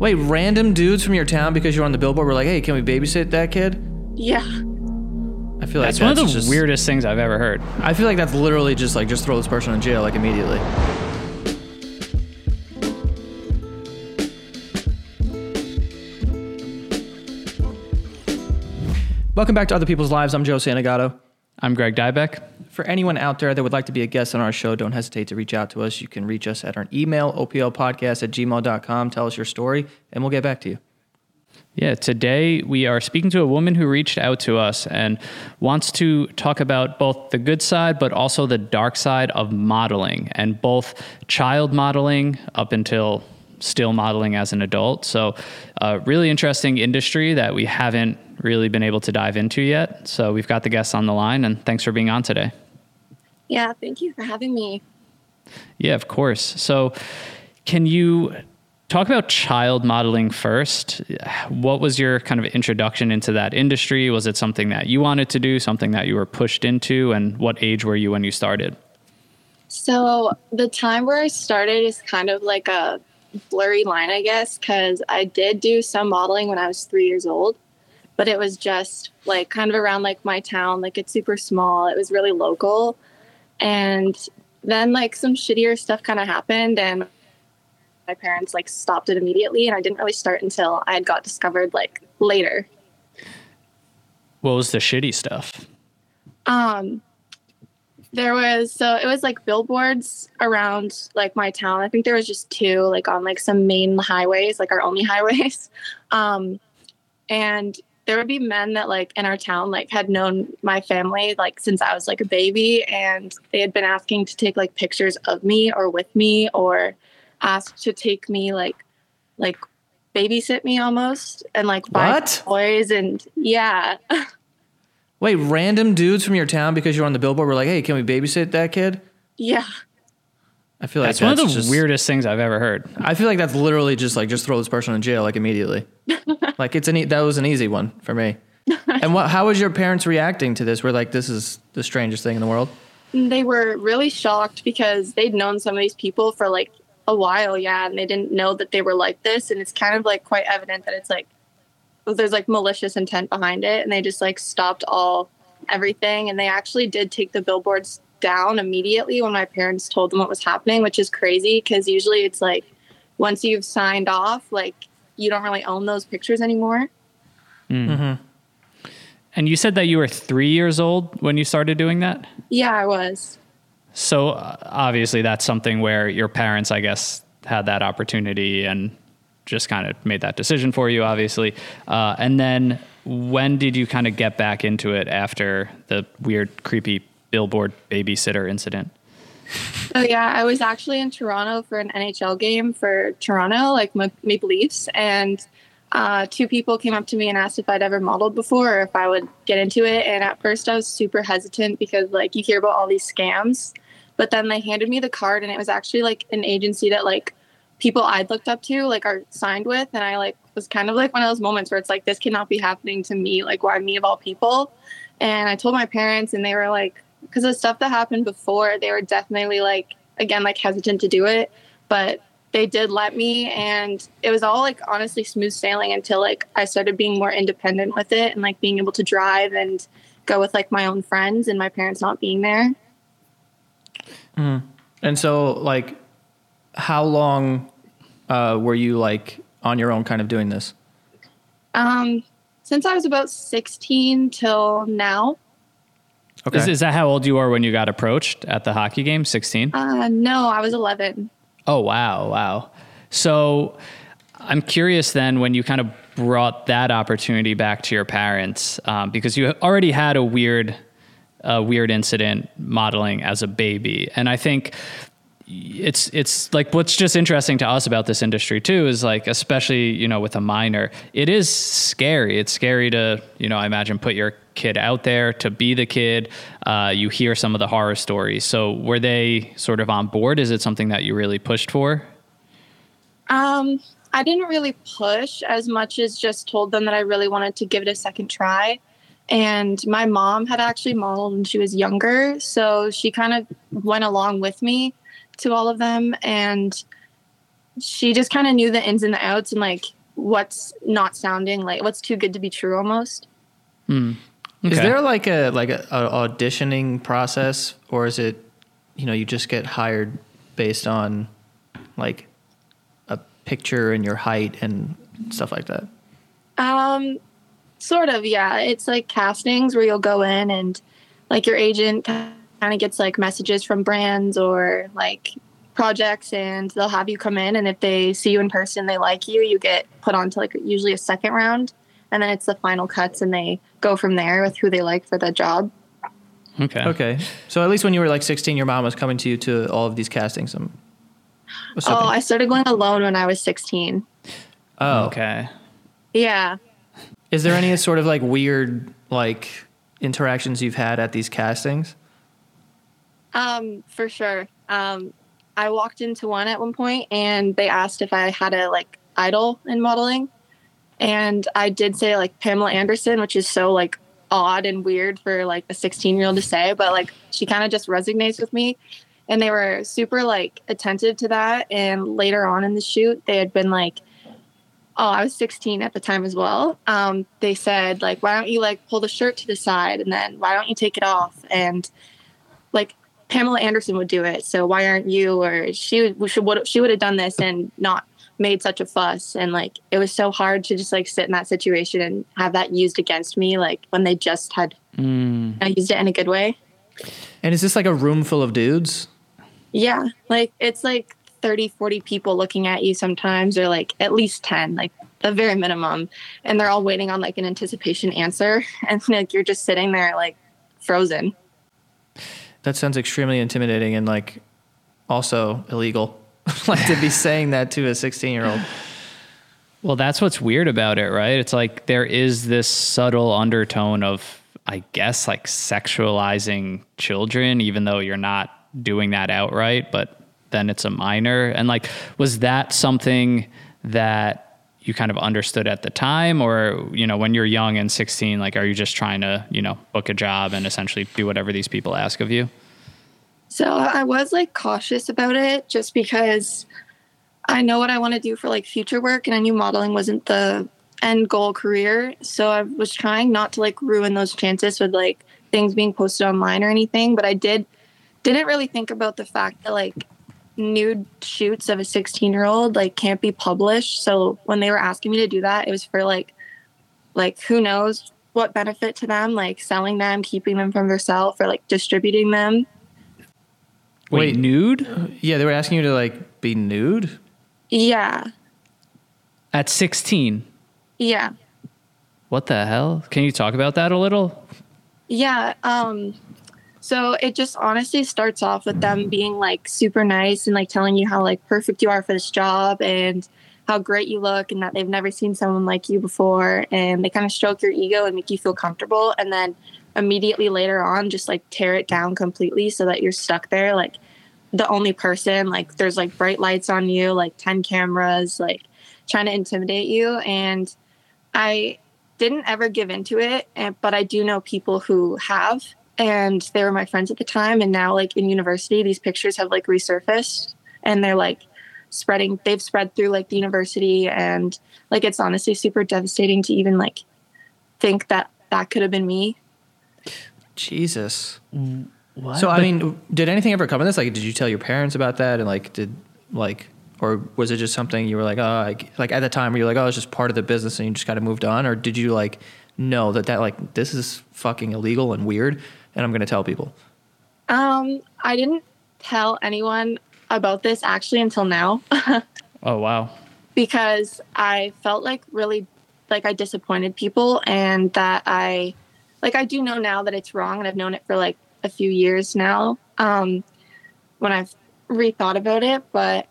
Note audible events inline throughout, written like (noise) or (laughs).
Wait, random dudes from your town because you're on the billboard were like, "Hey, can we babysit that kid?" Yeah. I feel like That's one of the just, weirdest things I've ever heard. I feel like that's literally just like just throw this person in jail like immediately. Welcome back to Other People's Lives. I'm Joe Santagato. I'm Greg Dybeck. For anyone out there that would like to be a guest on our show, don't hesitate to reach out to us. You can reach us at our email, oplpodcast at gmail.com. Tell us your story, and we'll get back to you. Yeah, today we are speaking to a woman who reached out to us and wants to talk about both the good side, but also the dark side of modeling and both child modeling up until still modeling as an adult. So, a really interesting industry that we haven't really been able to dive into yet. So, we've got the guests on the line, and thanks for being on today. Yeah, thank you for having me. Yeah, of course. So, can you talk about child modeling first? What was your kind of introduction into that industry? Was it something that you wanted to do, something that you were pushed into, and what age were you when you started? So, the time where I started is kind of like a blurry line, I guess, because I did do some modeling when I was three years old, but it was just like kind of around like my town. Like it's super small, it was really local. And then like some shittier stuff kind of happened, and my parents like stopped it immediately. And I didn't really start until I had got discovered like later. What was the shitty stuff? Um, there was so it was like billboards around like my town. I think there was just two, like on like some main highways, like our only (laughs) highways. Um, and there would be men that like in our town like had known my family like since I was like a baby, and they had been asking to take like pictures of me or with me, or asked to take me like like babysit me almost, and like buy What? toys and yeah. (laughs) Wait, random dudes from your town because you're on the billboard were like, "Hey, can we babysit that kid?" yeah. I feel like That's one of the just- weirdest things I've ever heard. I feel like that's literally just like just throw this person in jail like immediately. (laughs) like it's an e- that was an easy one for me. and what? How was your parents reacting to this? We're like, this is the strangest thing in the world. they were really shocked because they'd known some of these people for like a while, yeah, and they didn't know that they were like this. And it's kind of like quite evident that it's like there's like malicious intent behind it, and they just like stopped all everything. And they actually did take the billboards down immediately when my parents told them what was happening, which is crazy because usually it's like once you've signed off, like you don't really own those pictures anymore. Mm-hmm. And you said that you were three years old when you started doing that? Yeah, I was. So uh, obviously, that's something where your parents, I guess, had that opportunity and just kind of made that decision for you, obviously. Uh, and then when did you kind of get back into it after the weird, creepy billboard babysitter incident? Oh yeah, I was actually in Toronto for an NHL game for Toronto, like Maple Leafs, and uh, two people came up to me and asked if I'd ever modeled before or if I would get into it. And at first, I was super hesitant because like you hear about all these scams, but then they handed me the card, and it was actually like an agency that like people I'd looked up to like are signed with, and I like was kind of like one of those moments where it's like this cannot be happening to me, like why me of all people. And I told my parents, and they were like, because the stuff that happened before, they were definitely like, again, like hesitant to do it, but they did let me. And it was all like honestly smooth sailing until like I started being more independent with it and like being able to drive and go with like my own friends and my parents not being there. And so, like, how long uh, were you like on your own, kind of doing this? Um, since I was about 16 till now. Okay. Is, is that how old you were when you got approached at the hockey game? 16? Uh, no, I was 11. Oh, wow. Wow. So I'm curious then when you kind of brought that opportunity back to your parents, um, because you already had a weird, a weird incident modeling as a baby. And I think it's it's like what's just interesting to us about this industry too is like especially you know with a minor it is scary it's scary to you know i imagine put your kid out there to be the kid uh, you hear some of the horror stories so were they sort of on board is it something that you really pushed for Um, I didn't really push as much as just told them that I really wanted to give it a second try. And my mom had actually modeled when she was younger, so she kind of went along with me to all of them. And she just kind of knew the ins and the outs and like what's not sounding like what's too good to be true almost. Is Okay. there like a like a, a auditioning process, or is it, you know, you just get hired based on like a picture and your height and stuff like that? Um, sort of, yeah. It's like castings where you'll go in and like your agent kind of gets like messages from brands or like projects, and they'll have you come in. And if they see you in person, they like you, you get put on to like usually a second round, and then it's the final cuts, and they go from there with who they like for the job. Okay. Okay, so at least when you were like 16, your mom was coming to you to all of these castings. I'm Oh. I started going alone when I was 16. oh, Okay. Yeah. Is there any sort of like weird like interactions you've had at these castings? Um, for sure. Um, I walked into one at one point and they asked if I had a like idol in modeling. And I did say like Pamela Anderson, which is so like odd and weird for like a 16 year old to say, but like she kind of just resonates with me. And they were super like attentive to that. And later on in the shoot, they had been like, oh, I was 16 at the time as well. Um, they said like, why don't you like pull the shirt to the side and then why don't you take it off? And like Pamela Anderson would do it. So why aren't you? Or she would she would she would have done this and not made such a fuss. And like it was so hard to just like sit in that situation and have that used against me. Like when they just had Mm. I used it in a good way. And is this like a room full of dudes? Yeah, like it's like 30, 40 people looking at you sometimes, or like at least 10, like the very minimum. And they're all waiting on like an anticipation answer. (laughs) And like you're just sitting there like frozen. That sounds extremely intimidating and like also illegal. (laughs) like to be saying that to a 16 year old. Well, that's what's weird about it, right? It's like there is this subtle undertone of, I guess, like sexualizing children, even though you're not doing that outright, but then it's a minor. And like, was that something that you kind of understood at the time? Or, you know, when you're young and 16, like, are you just trying to, you know, book a job and essentially do whatever these people ask of you? So I was like cautious about it just because I know what I want to do for like future work and I knew modeling wasn't the end goal career. So I was trying not to like ruin those chances with like things being posted online or anything, but I did didn't really think about the fact that like nude shoots of a 16 year old like can't be published. So when they were asking me to do that, it was for like like who knows what benefit to them, like selling them, keeping them from themselves or like distributing them. Wait, Wait. nude Yeah, they were asking you to like be nude. Yeah. at 16? Yeah. What the hell? Can you talk about that a little? Yeah. Um, so it just honestly starts off with them being like super nice and like telling you how like perfect you are for this job and how great you look and that they've never seen someone like you before and they kind of stroke your ego and make you feel comfortable and then immediately later on just like tear it down completely so that you're stuck there like the only person like there's like bright lights on you like 10 cameras like trying to intimidate you. And i didn't ever give into it but i do know people who have and they were my friends at the time. And now like in university these pictures have like resurfaced and they're like spreading they've spread through like the university. And like it's honestly super devastating to even like think that that could have been me Jesus. What? So I mean, did anything ever come of this? Like, did you tell your parents about that? And like, did like, or was it just something you were like, oh, I, like at the time, were you like, oh, it's just part of the business, and you just kind of moved on, or did you like know that that like this is fucking illegal and weird, and I'm gonna tell people? um i didn't tell anyone about this actually until now (laughs) oh, wow. because I felt like really like I disappointed people and that I like I do know now that it's wrong and I've known it for like a few years now um when I've rethought about it but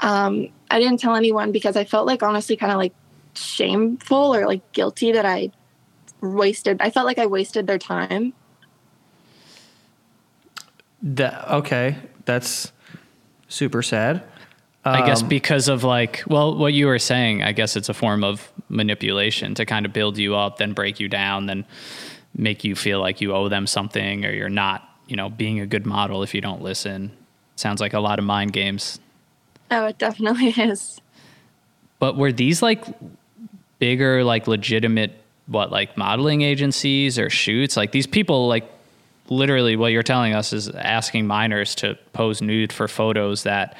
um I didn't tell anyone because I felt like honestly kind of like shameful or like guilty that I wasted I felt like I wasted their time That okay, that's super sad. I guess Um, because of like, well, what you were saying, I guess it's a form of manipulation to kind of build you up, then break you down, then make you feel like you owe them something or you're not, you know, being a good model if you don't listen. Sounds like a lot of mind games. Oh, it definitely (laughs) is. But were these like bigger, like legitimate, what, like modeling agencies or shoots? Like these people, like literally what you're telling us is asking minors to pose nude for photos that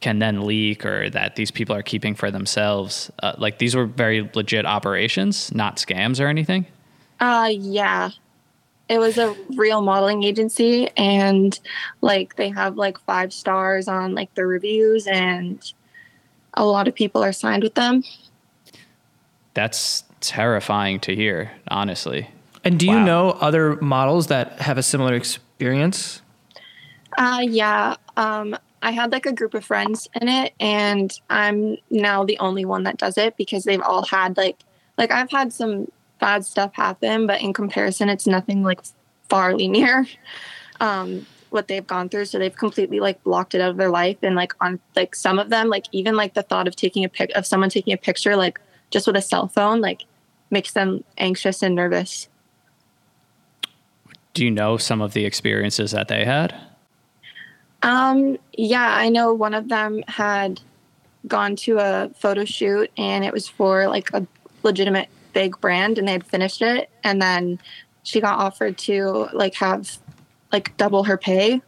can then leak or that these people are keeping for themselves. Uh, like these were very legit operations, not scams or anything. Uh, yeah. It was a real modeling agency, and like they have like five stars on like the reviews, and a lot of people are signed with them. That's terrifying to hear, honestly. And do you know other models that have a similar experience? Uh, yeah. Um, I had like a group of friends in it, and I'm now the only one that does it because they've all had like, like I've had some bad stuff happen, but in comparison, it's nothing like farly near um, what they've gone through. So they've completely like blocked it out of their life, and like on like some of them, like even like the thought of taking a pic of someone taking a picture like just with a cell phone, like makes them anxious and nervous. Do you know some of the experiences that they had? Um, yeah, I know one of them had gone to a photo shoot and it was for like a legitimate big brand and they had finished it and then she got offered to like have like double her pay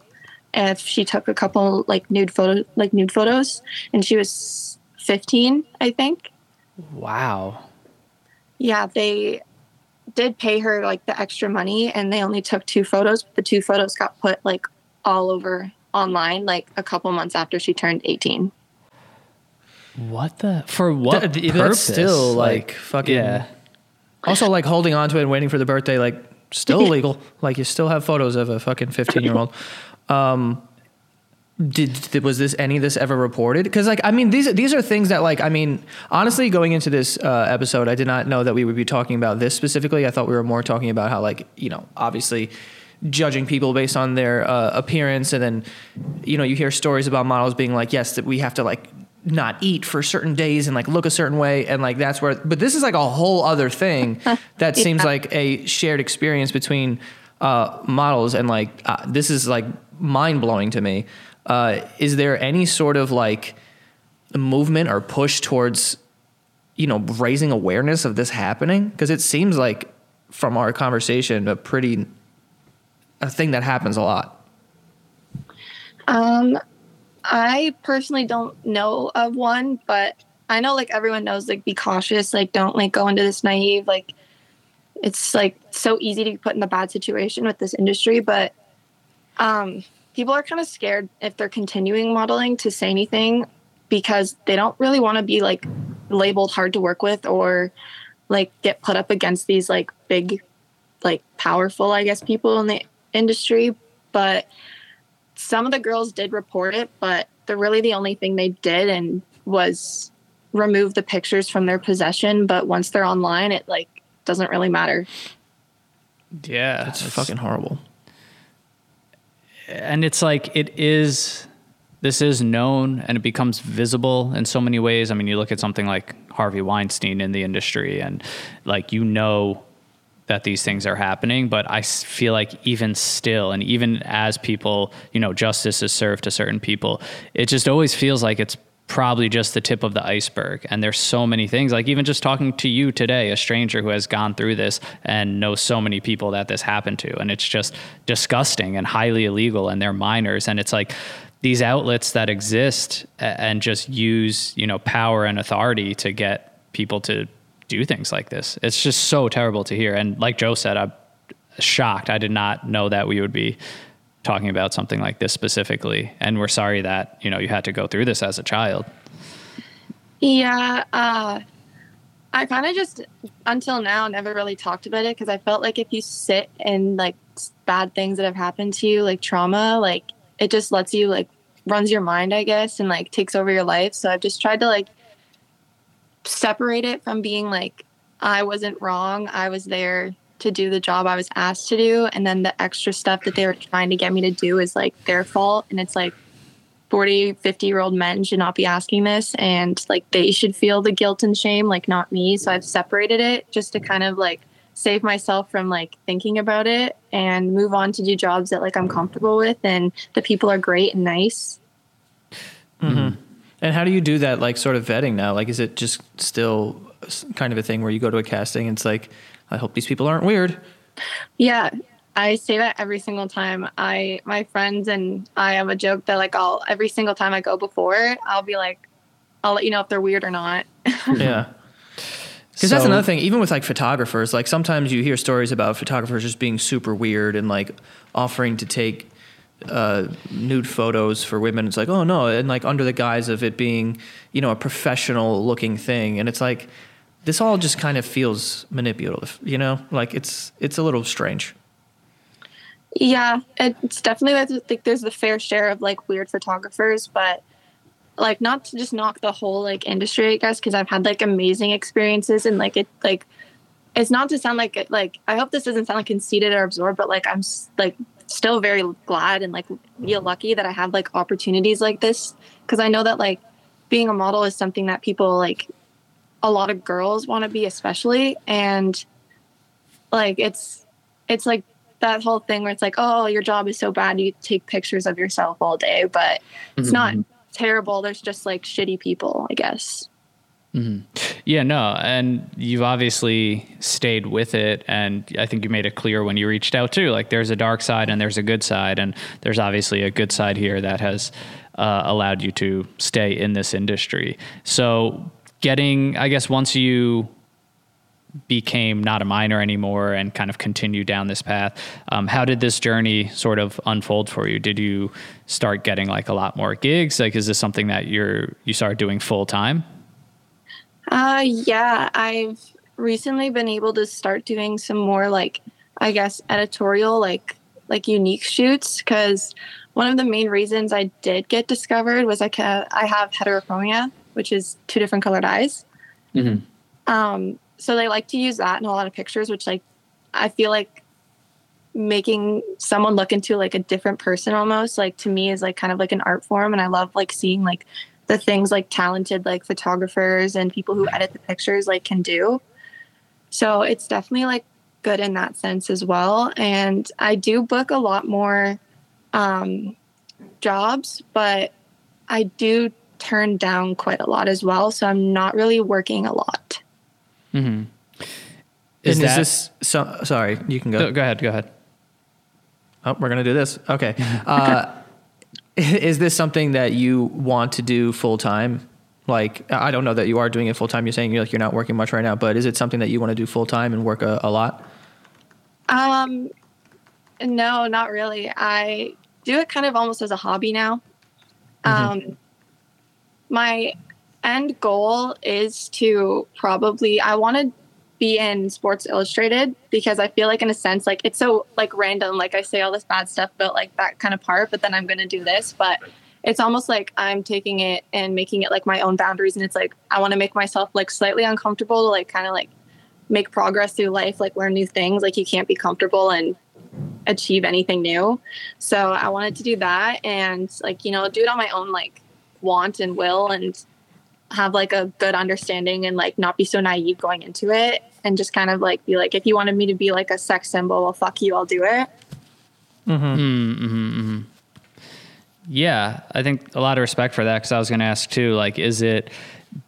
if she took a couple like nude photo like nude photos and she was 15 I think. Wow. Yeah, they did pay her like the extra money and they only took two photos, but the two photos got put like all over online like a couple months after she turned 18. What the? For what Th- th- purpose? That's still like, fucking. Yeah. Also, like holding on to it and waiting for the birthday, like still (laughs) illegal. like you still have photos of a fucking fifteen year old. Um, did, did was this any of this ever reported? Because like I mean these these are things that like I mean honestly going into this uh, episode I did not know that we would be talking about this specifically. I thought we were more talking about how like you know obviously judging people based on their uh, appearance and then you know you hear stories about models being like yes that we have to like not eat for certain days and like look a certain way and like that's where but this is like a whole other thing (laughs) that seems like a shared experience between uh, models and like uh, this is like mind blowing to me. Uh, is there any sort of like movement or push towards you know raising awareness of this happening? Because it seems like from our conversation a pretty a thing that happens a lot. Um, I personally don't know of one, but I know like everyone knows like be cautious, like don't like go into this naive, like it's like so easy to be put in a bad situation with this industry, but um people are kind of scared if they're continuing modeling to say anything because they don't really want to be like labeled hard to work with or like get put up against these like big like powerful I guess people in the industry, but some of the girls did report it, but the really the only thing they did and was remove the pictures from their possession. But once they're online, it like doesn't really matter. Yeah. It's fucking horrible. and it's like it is this is known and it becomes visible in so many ways i mean you look at something like harvey weinstein in the industry and like you know that these things are happening but i feel like even still and even as people you know justice is served to certain people it just always feels like it's probably just the tip of the iceberg. And there's so many things like even just talking to you today a stranger who has gone through this and knows so many people that this happened to and it's just disgusting and highly illegal and they're minors and it's like these outlets that exist and just use you know power and authority to get people to do things like this. It's just so terrible to hear. And like joe said i'm shocked. I did not know that we would be talking about something like this specifically. And we're sorry that you know you had to go through this as a child. Yeah, uh, I kind of just until now never really talked about it because I felt like if you sit in like bad things that have happened to you, like trauma, like it just lets you like runs your mind, I guess, and like takes over your life. So I've just tried to like separate it from being like I wasn't wrong. I was there to do the job I was asked to do, and then the extra stuff that they were trying to get me to do is like their fault, and it's like 40 50 year old men should not be asking this. And like they should feel the guilt and shame like not me. So i've separated it just to kind of like save myself from like thinking about it and move on to do jobs that like i'm comfortable with. And the people are great and nice mm-hmm. And how do you do that, like, sort of vetting now? Like, is it just still kind of a thing where you go to a casting and it's like, I hope these people aren't weird? Yeah, I say that every single time. I my friends and I have a joke that like I'll every single time I go before, I'll be like, I'll let you know if they're weird or not. (laughs) yeah. Because that's another thing, even with like photographers, like sometimes you hear stories about photographers just being super weird and like offering to take uh, nude photos for women. It's like, oh no, and like under the guise of it being, you know, a professional looking thing. And it's like, this all just kind of feels manipulative, you know? Like it's it's a little strange. Yeah, it's definitely I think there's the fair share of like weird photographers, but like not to just knock the whole like industry, I guess, because I've had like amazing experiences and like it like it's not to sound like like I hope this doesn't sound like conceited or absorbed, but like I'm like still very glad and like feel mm-hmm. lucky that I have like opportunities like this. Because I know that like being a model is something that people like a lot of girls want to be especially. And like it's it's like that whole thing where it's like oh your job is so bad you take pictures of yourself all day. But it's mm-hmm. not terrible. There's just like shitty people i guess Yeah, no, and you've obviously stayed with it, and I think you made it clear when you reached out too. Like, there's a dark side and there's a good side, and there's obviously a good side here that has uh, allowed you to stay in this industry. So, getting, I guess, once you became not a minor anymore and kind of continued down this path, um, how did this journey sort of unfold for you? Did you start getting like a lot more gigs? Like, is this something that you're you started doing full time? Uh yeah i've recently been able to start doing some more like i guess editorial like like unique shoots because one of the main reasons i did get discovered was i ca- i have heterochromia which is two different colored eyes. Um so they like to use that in a lot of pictures which like i feel like making someone look into like a different person almost like to me is like kind of like an art form and i love like seeing like the things like talented like photographers and people who edit the pictures like can do so it's definitely like good in that sense as well and i do book a lot more um jobs but i do turn down quite a lot as well so i'm not really working a lot Is and is that- this so, sorry, you can go. Go, go ahead. Go ahead. Oh, we're gonna do this. Okay. (laughs) Uh, is this something that you want to do full time? Like, I don't know that you are doing it full time. You're saying you're like you're not working much right now, but is it something that you want to do full time and work a, a lot? Um, no, not really. I do it kind of almost as a hobby now. Um, my end goal is to probably I want to be in Sports Illustrated because I feel like in a sense like it's so like random. Like I say all this bad stuff about like that kind of part, but then I'm gonna do this. But it's almost like I'm taking it and making it like my own boundaries, and it's like I want to make myself like slightly uncomfortable to like kind of like make progress through life, like learn new things. Like you can't be comfortable and achieve anything new. So I wanted to do that and like, you know, do it on my own like want and will and have like a good understanding and like not be so naive going into it and just kind of like be like if you wanted me to be like a sex symbol, well fuck you, I'll do it. Hmm. Hmm. Hmm. Yeah, I think a lot of respect for that because I was going to ask too. Like, is it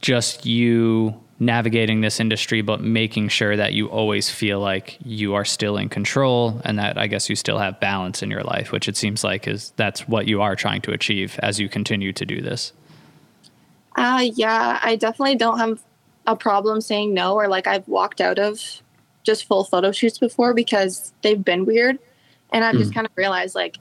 just you navigating this industry, but making sure that you always feel like you are still in control, and that I guess you still have balance in your life, which it seems like is that's what you are trying to achieve as you continue to do this. Uh yeah, I definitely don't have a problem saying no or like I've walked out of just full photo shoots before because they've been weird. And I've just kind of realized like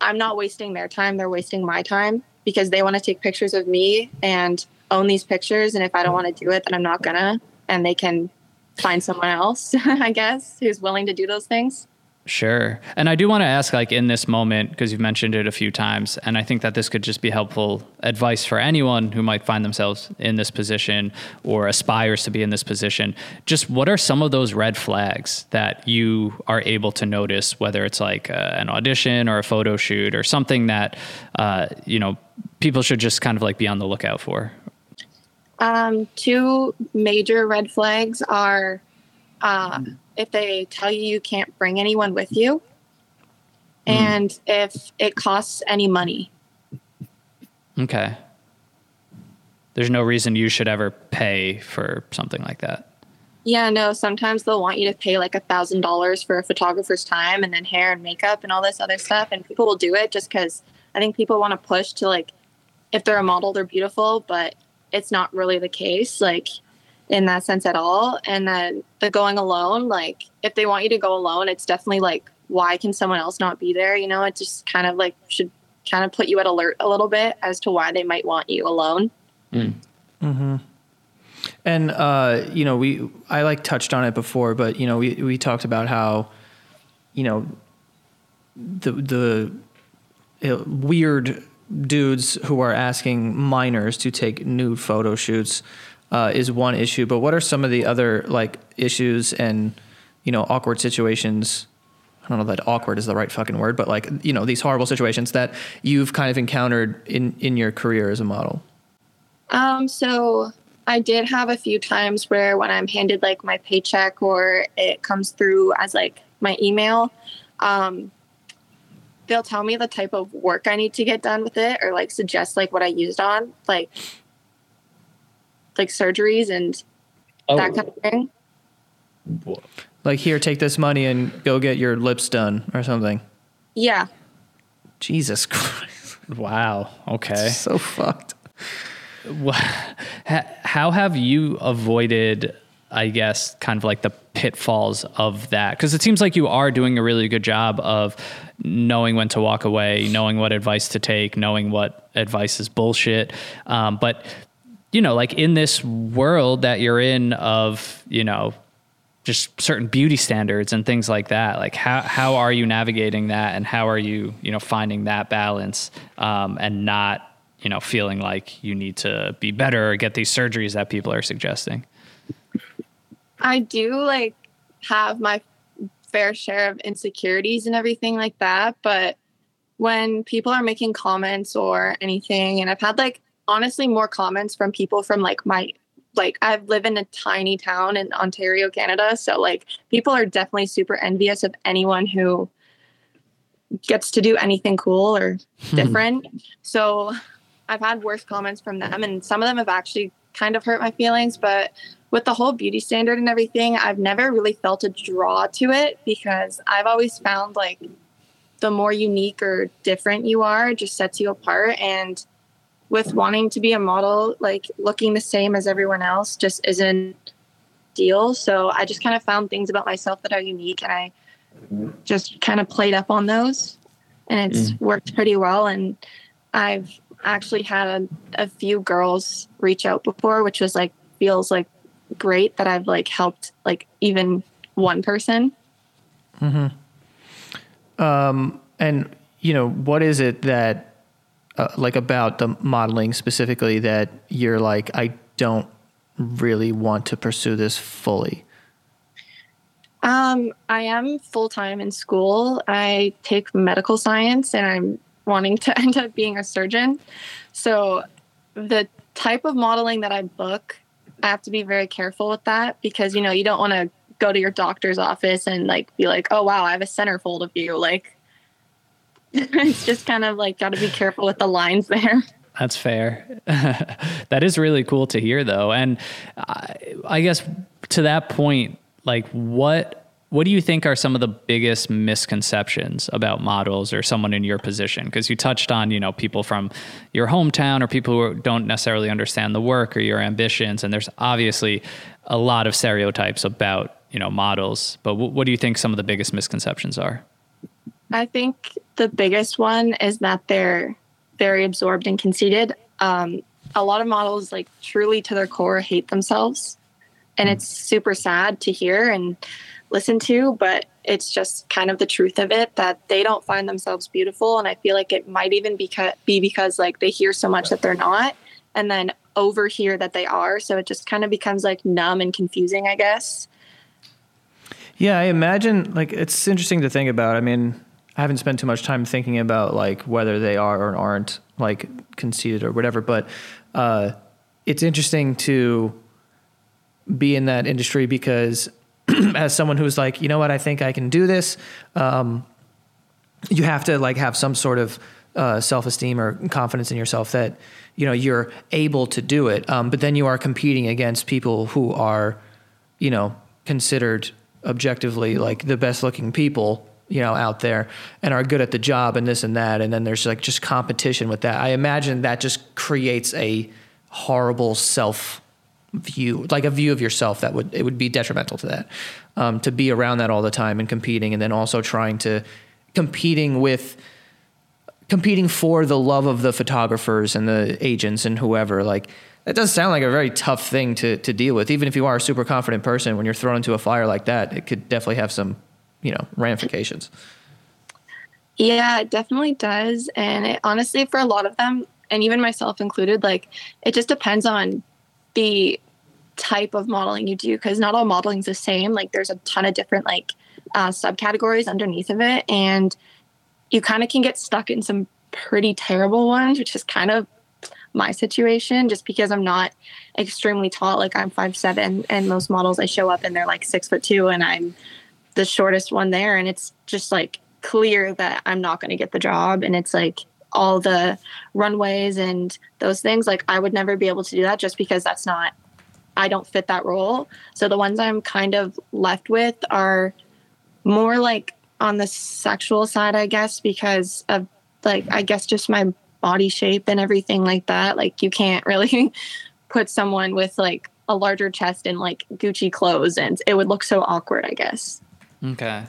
I'm not wasting their time, they're wasting my time because they want to take pictures of me and own these pictures. And if I don't want to do it then I'm not gonna. And they can find someone else, (laughs) I guess, who's willing to do those things. Sure. And I do want to ask, like, in this moment, because you've mentioned it a few times, and I think that this could just be helpful advice for anyone who might find themselves in this position or aspires to be in this position. Just what are some of those red flags that you are able to notice, whether it's like uh, an audition or a photo shoot or something that, uh, you know, people should just kind of like be on the lookout for? Um, two major red flags are uh, if they tell you you can't bring anyone with you, and if it costs any money. Okay. there's no reason you should ever pay for something like that. Yeah, no, sometimes they'll want you to pay like a thousand dollars for a photographer's time and then hair and makeup and all this other stuff. And people will do it just because I think people want to push to like, if they're a model, they're beautiful, but it's not really the case, like in that sense at all. And then the going alone, like if they want you to go alone, it's definitely like, why can someone else not be there? You know, it just kind of like should kind of put you at alert a little bit as to why they might want you alone. Hmm. And uh, you know, we I like touched on it before, but you know, we we talked about how, you know, the the uh, weird dudes who are asking minors to take nude photo shoots uh, is one issue. But what are some of the other like issues and you know awkward situations? I don't know that awkward is the right fucking word, but like you know these horrible situations that you've kind of encountered in in your career as a model. Um, so I did have a few times where when I'm handed like my paycheck or it comes through as like my email, um, they'll tell me the type of work I need to get done with it or like suggest like what I used on, like like surgeries and that kind of thing. Like here, take this money and go get your lips done or something. Yeah. Jesus Christ, (laughs) Wow. Okay. so fucked. Ha- How have you avoided, I guess, kind of like the pitfalls of that? Because it seems like you are doing a really good job of knowing when to walk away, knowing what advice to take, knowing what advice is bullshit. Um, but, you know, like in this world that you're in of, you know, just certain beauty standards and things like that. Like how how are you navigating that, and how are you you know finding that balance um, and not you know feeling like you need to be better or get these surgeries that people are suggesting. I do like have my fair share of insecurities and everything like that. But when people are making comments or anything, and I've had like honestly more comments from people from like my like I live in a tiny town in Ontario, Canada. So like people are definitely super envious of anyone who gets to do anything cool or hmm. different. So I've had worse comments from them and some of them have actually kind of hurt my feelings, but with the whole beauty standard and everything, I've never really felt a draw to it because I've always found like the more unique or different you are, it just sets you apart. And with wanting to be a model, like looking the same as everyone else just isn't deal. So I just kind of found things about myself that are unique and I just kind of played up on those and it's worked pretty well. And I've actually had a, a few girls reach out before, which was like feels like great that I've like helped like even one person. um And you know, what is it that uh, like about the modeling specifically that you're like, I don't really want to pursue this fully? Um, I am full time in school. I take medical science and I'm wanting to (laughs) end up being a surgeon. So the type of modeling that I book, I have to be very careful with that because you know, you don't want to go to your doctor's office and like be like, "Oh wow, I have a centerfold of you." Like (laughs) it's just kind of like got to be careful with the lines there. That's fair. (laughs) that is really cool to hear, though. And I, I guess to that point, like what what do you think are some of the biggest misconceptions about models or someone in your position? Because you touched on, you know, people from your hometown or people who don't necessarily understand the work or your ambitions, and there's obviously a lot of stereotypes about you know models. But w- what do you think some of the biggest misconceptions are? I think the biggest one is that they're very absorbed and conceited. Um, a lot of models, like truly to their core, hate themselves. And it's super sad to hear and listen to, but it's just kind of the truth of it that they don't find themselves beautiful. And I feel like it might even beca- be because like they hear so much that they're not and then overhear that they are. So it just kind of becomes like numb and confusing, I guess. Yeah, I imagine like it's interesting to think about. I mean, I haven't spent too much time thinking about like whether they are or aren't like conceited or whatever, but uh, it's interesting to be in that industry because (clears throat) as someone who's like, you know what, I think I can do this. Um, you have to like have some sort of uh, self esteem or confidence in yourself that you know you're able to do it. Um, but then you are competing against people who are, you know, considered objectively like the best looking people you know out there and are good at the job and this and that. And then there's like just competition with that. I imagine that just creates a horrible self view like a view of yourself that would it would be detrimental to that um, to be around that all the time and competing and then also trying to competing with competing for the love of the photographers and the agents and whoever. Like that does sound like a very tough thing to, to deal with. Even if you are a super confident person when you're thrown into a fire like that it could definitely have some you know ramifications. Yeah it definitely does. And it, honestly for a lot of them and even myself included like it just depends on the type of modeling you do because not all modeling is the same. Like there's a ton of different like uh, subcategories underneath of it. And you kind of can get stuck in some pretty terrible ones which is kind of my situation just because i'm not extremely tall. Like i'm five seven and most models i show up and they're like six foot two and i'm the shortest one there. And it's just like clear that i'm not going to get the job. And it's like all the runways and those things like i would never be able to do that just because that's not i don't fit that role. So the ones i'm kind of left with are more like on the sexual side i guess because of like i guess just my body shape and everything like that. Like you can't really (laughs) put someone with like a larger chest in like gucci clothes and it would look so awkward i guess okay.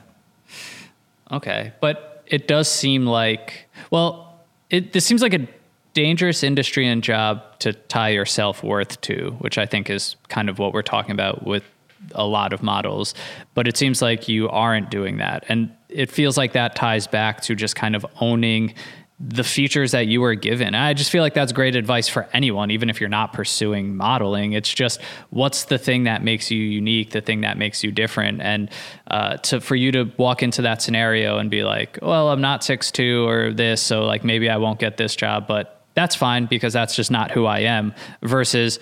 Okay but it does seem like well it this seems like a dangerous industry and job to tie your self-worth to which i think is kind of what we're talking about with a lot of models. But it seems like you aren't doing that. And it feels like that ties back to just kind of owning the features that you were given. I just feel like that's great advice for anyone, even if you're not pursuing modeling. It's just what's the thing that makes you unique, the thing that makes you different, and uh, to for you to walk into that scenario and be like, well, I'm not six two or this, so like maybe I won't get this job, but that's fine because that's just not who I am. Versus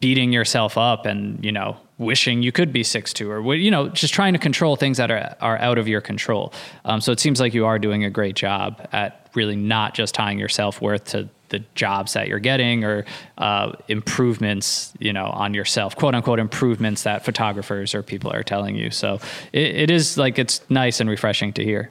beating yourself up and you know wishing you could be six two or you know just trying to control things that are are out of your control. Um, so it seems like you are doing a great job at really not just tying your self worth to the jobs that you're getting or uh, improvements, you know, on yourself, quote unquote improvements that photographers or people are telling you. So it, it is like it's nice and refreshing to hear.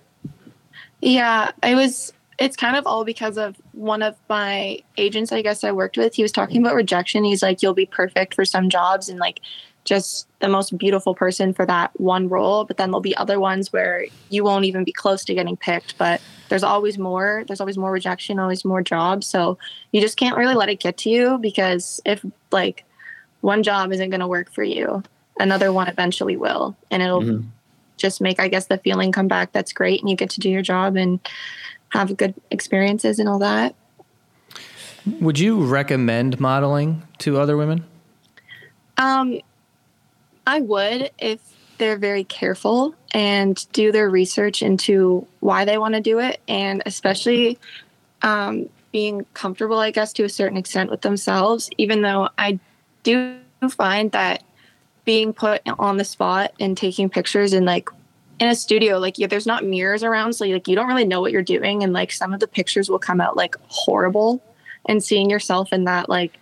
Yeah, I was it's kind of all because of one of my agents i guess i worked with he was talking about rejection he's like you'll be perfect for some jobs and like just the most beautiful person for that one role but then there'll be other ones where you won't even be close to getting picked but there's always more there's always more rejection always more jobs so you just can't really let it get to you because if like one job isn't going to work for you another one eventually will and it'll mm-hmm. just make i guess the feeling come back that's great and you get to do your job and have good experiences and all that. Would you recommend modeling to other women? Um, I would if they're very careful and do their research into why they want to do it, and especially um, being comfortable, I guess, to a certain extent with themselves. Even though I do find that being put on the spot and taking pictures and like in a studio like yeah, there's not mirrors around so like you don't really know what you're doing and like some of the pictures will come out like horrible and seeing yourself in that like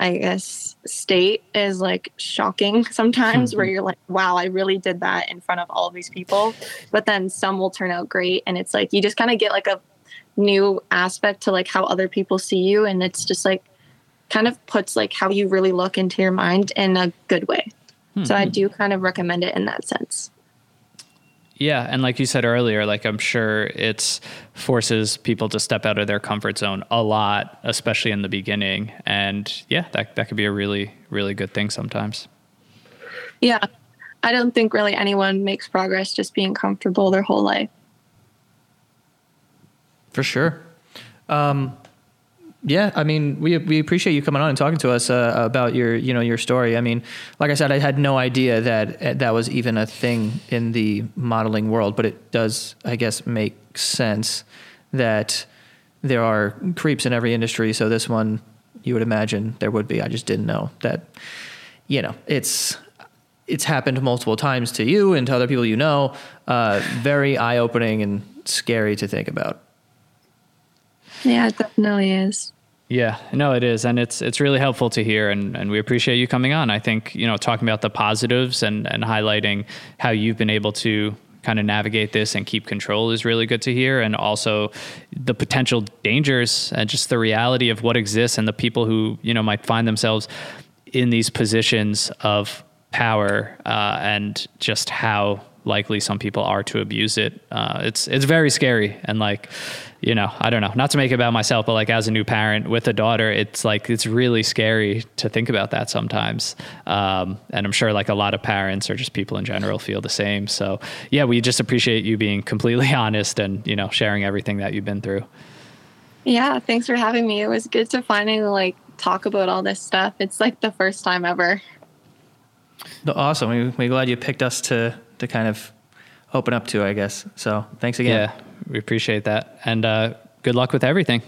i guess state is like shocking (laughs) sometimes where you're like wow i really did that in front of all of these people but then some will turn out great and it's like you just kind of get like a new aspect to like how other people see you and it's just like kind of puts like how you really look into your mind in a good way mm-hmm. so i hmm. do kind of recommend it in that sense yeah, and like you said earlier, like I'm sure it's forces people to step out of their comfort zone a lot, especially in the beginning. And yeah, that that could be a really really good thing sometimes. Yeah. I don't think really anyone makes progress just being comfortable their whole life. For sure. Um, yeah, I mean, we we appreciate you coming on and talking to us uh, about your you know your story. I mean, like I said, I had no idea that uh, that was even a thing in the modeling world, but it does, I guess, make sense that there are creeps in every industry. So this one, you would imagine there would be. I just didn't know that. You know, it's it's happened multiple times to you and to other people you know. Uh, very eye opening and scary to think about. Yeah, it definitely is. Yeah, no, it is, and it's it's really helpful to hear, and, and we appreciate you coming on. I think you know talking about the positives and and highlighting how you've been able to kind of navigate this and keep control is really good to hear, and also the potential dangers and just the reality of what exists and the people who you know might find themselves in these positions of power uh, and just how likely some people are to abuse it. Uh, it's it's very scary and like you know I don't know not to make it about myself, but like as a new parent with a daughter, it's like it's really scary to think about that sometimes. Um, and I'm sure like a lot of parents or just people in general feel the same. So yeah, we just appreciate you being completely (laughs) honest and you know sharing everything that you've been through. Yeah, thanks for having me. It was good to finally like talk about all this stuff. It's like the first time ever. Awesome. We, we're glad you picked us to to kind of open up to, I guess. So thanks again. Yeah, we appreciate that, and uh, good luck with everything.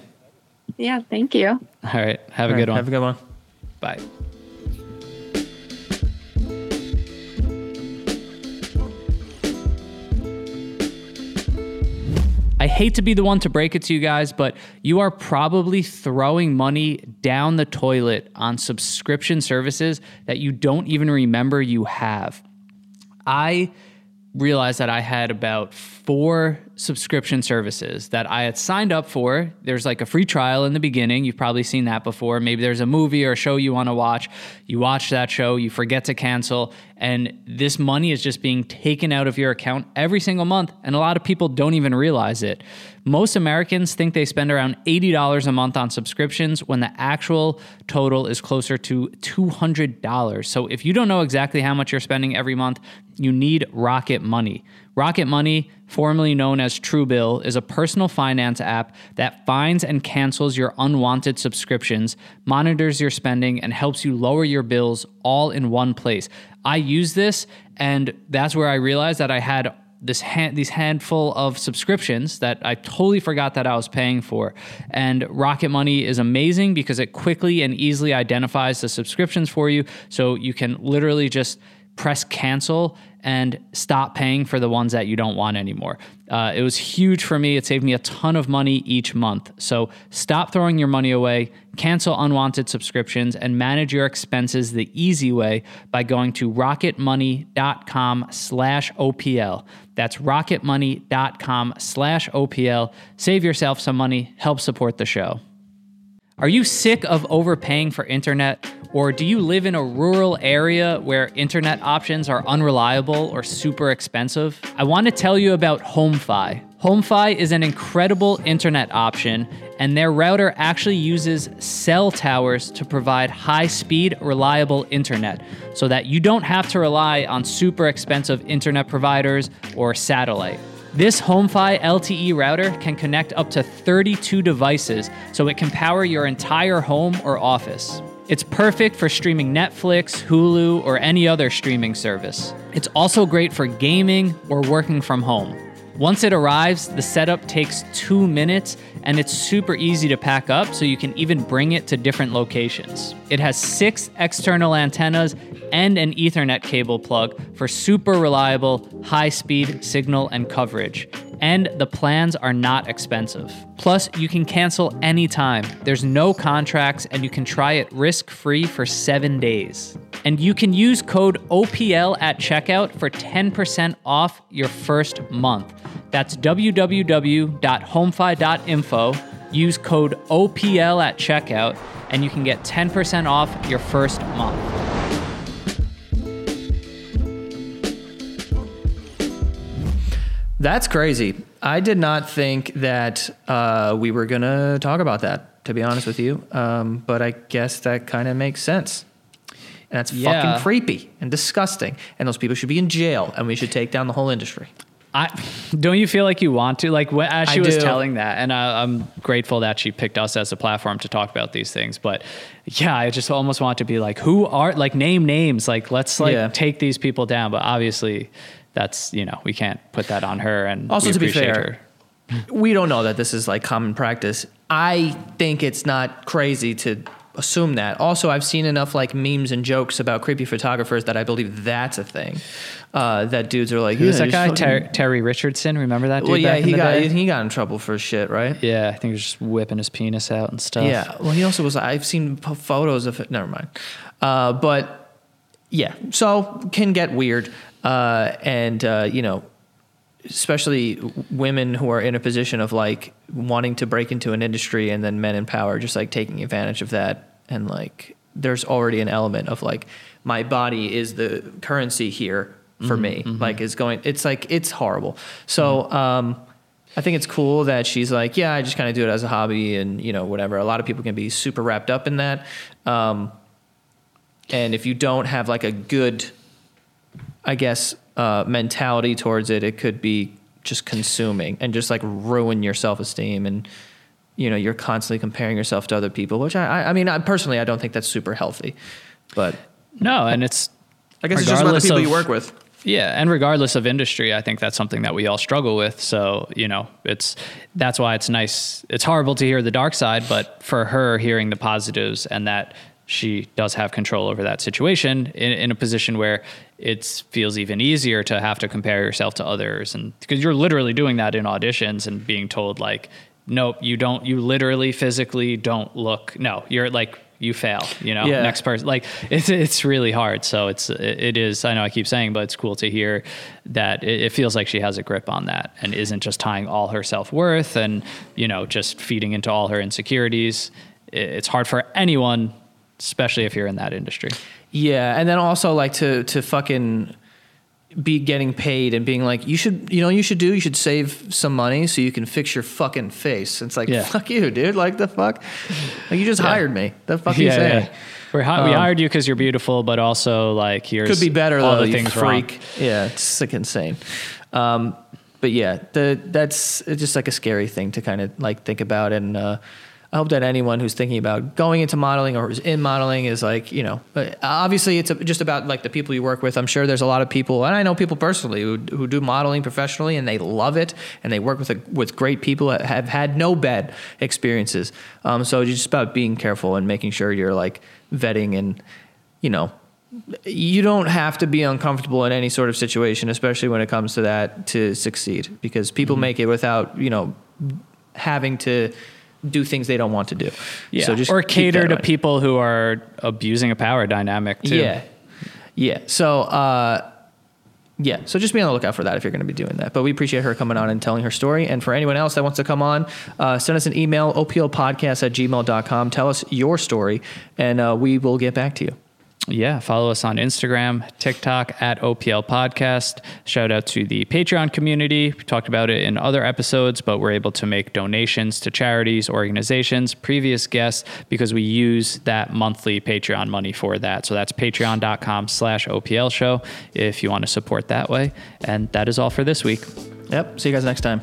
Yeah, thank you. All right, have All a right, good one. Have a good one. Bye. I hate to be the one to break it to you guys, but you are probably throwing money down the toilet on subscription services that you don't even remember you have. I realized that I had about four subscription services that I had signed up for. There's like a free trial in the beginning. You've probably seen that before. Maybe there's a movie or a show you want to watch. You watch that show, you forget to cancel, and this money is just being taken out of your account every single month. And a lot of people don't even realize it. Most Americans think they spend around $80 a month on subscriptions when the actual total is closer to $200. So if you don't know exactly how much you're spending every month, you need Rocket Money. Rocket Money, formerly known as Truebill, is a personal finance app that finds and cancels your unwanted subscriptions, monitors your spending, and helps you lower your bills all in one place. I use this, and that's where I realized that I had this hand, these handful of subscriptions that I totally forgot that I was paying for. And Rocket Money is amazing because it quickly and easily identifies the subscriptions for you, so you can literally just press cancel and stop paying for the ones that you don't want anymore. Uh, it was huge for me. It saved me a ton of money each month. So stop throwing your money away, cancel unwanted subscriptions, and manage your expenses the easy way by going to rocketmoney.com slash OPL. That's rocketmoney.com slash OPL. Save yourself some money, help support the show. Are you sick of overpaying for internet? Or do you live in a rural area where internet options are unreliable or super expensive? I want to tell you about HomeFi. HomeFi is an incredible internet option, and their router actually uses cell towers to provide high speed, reliable internet so that you don't have to rely on super expensive internet providers or satellite. This HomeFi LTE router can connect up to 32 devices so it can power your entire home or office. It's perfect for streaming Netflix, Hulu, or any other streaming service. It's also great for gaming or working from home. Once it arrives, the setup takes two minutes and it's super easy to pack up so you can even bring it to different locations. It has six external antennas and an Ethernet cable plug for super reliable, high speed signal and coverage. And the plans are not expensive. Plus, you can cancel anytime. There's no contracts, and you can try it risk free for seven days. And you can use code OPL at checkout for 10% off your first month. That's www.homefi.info. Use code OPL at checkout, and you can get 10% off your first month. That's crazy. I did not think that uh, we were going to talk about that, to be honest with you. Um, but I guess that kind of makes sense. And that's Yeah. fucking creepy and disgusting. And those people should be in jail, and we should take down the whole industry. I don't you feel like you want to like wh- as she I was do. telling that, and I, I'm grateful that she picked us as a platform to talk about these things. But yeah, I just almost want to be like, who are like name names, like let's like Yeah. take these people down. But obviously, that's you know we can't put that on her. And Also, to be fair, her. we don't know that this is like common practice. I think it's not crazy to assume that. Also, I've seen enough like memes and jokes about creepy photographers that I believe that's a thing. Uh, that dudes are like, Who's "Yeah, that guy? Ter- Terry Richardson. Remember that dude? Well, yeah, he got day? he got in trouble for shit, right? Yeah, I think he was just whipping his penis out and stuff. Yeah. Well, he also was. I've seen p- photos of it. Never mind. Uh, but yeah, so can get weird, uh, and uh, you know, especially women who are in a position of like wanting to break into an industry, and then men in power just like taking advantage of that, and like there's already an element of like my body is the currency here for me. Like is going. It's like it's horrible. So. um I think it's cool that she's like, yeah, I just kind of do it as a hobby and, you know, whatever. A lot of people can be super wrapped up in that. Um, and if you don't have like a good, I guess, uh, mentality towards it, it could be just consuming and just like ruin your self esteem. And, you know, you're constantly comparing yourself to other people, which I, I, I mean, I personally, I don't think that's super healthy. But No, and it's I guess it's just about the people of- you work with. Yeah, and regardless of industry, I think that's something that we all struggle with. So, you know, it's that's why it's nice. It's horrible to hear the dark side, but for her hearing the positives and that she does have control over that situation in, in a position where it feels even easier to have to compare yourself to others and because you're literally doing that in auditions and being told like nope you don't you literally physically don't look no you're like you fail you know? Yeah. next person like it's it's really hard so it's it is i know i keep saying but it's cool to hear that it, it feels like she has a grip on that and isn't just tying all her self-worth and you know just feeding into all her insecurities. It's hard for anyone especially if you're in that industry. Yeah, and then also like to to fucking be getting paid and being like, you should, you know, you should do, you should save some money so you can fix your fucking face. It's like, Yeah. fuck you, dude. Like the fuck, like you just hired me. The fuck you saying? We're hi- we Um, hired you because you're beautiful, but also like here's Could be better all though. the things wrong. Yeah, it's like insane. Um, but yeah, the that's it's just like a scary thing to kind of like think about and. Uh, I hope that anyone who's thinking about going into modeling or who's in modeling is like, you know, obviously it's just about like the people you work with. I'm sure there's a lot of people, and I know people personally who, who do modeling professionally and they love it and they work with a, with great people that have had no bad experiences. Um, so it's just about being careful and making sure you're like vetting and, you know, you don't have to be uncomfortable in any sort of situation, especially when it comes to that to succeed, because people Mm-hmm. make it without you know having to do things they don't want to do. Yeah. So just or cater to people who are abusing a power dynamic too. Yeah, yeah. So. Uh, yeah, so just be on the lookout for that if you're going to be doing that. But we appreciate her coming on and telling her story. And for anyone else that wants to come on, uh, send us an email, oplpodcast at gmail.com. Tell us your story, and uh, we will get back to you. Yeah, follow us on Instagram, TikTok at OPL Podcast. Shout out to the Patreon community. We talked about it in other episodes, but we're able to make donations to charities, organizations, previous guests, because we use that monthly Patreon money for that. So that's patreon.com slash OPL show if you want to support that way. And that is all for this week. Yep, see you guys next time.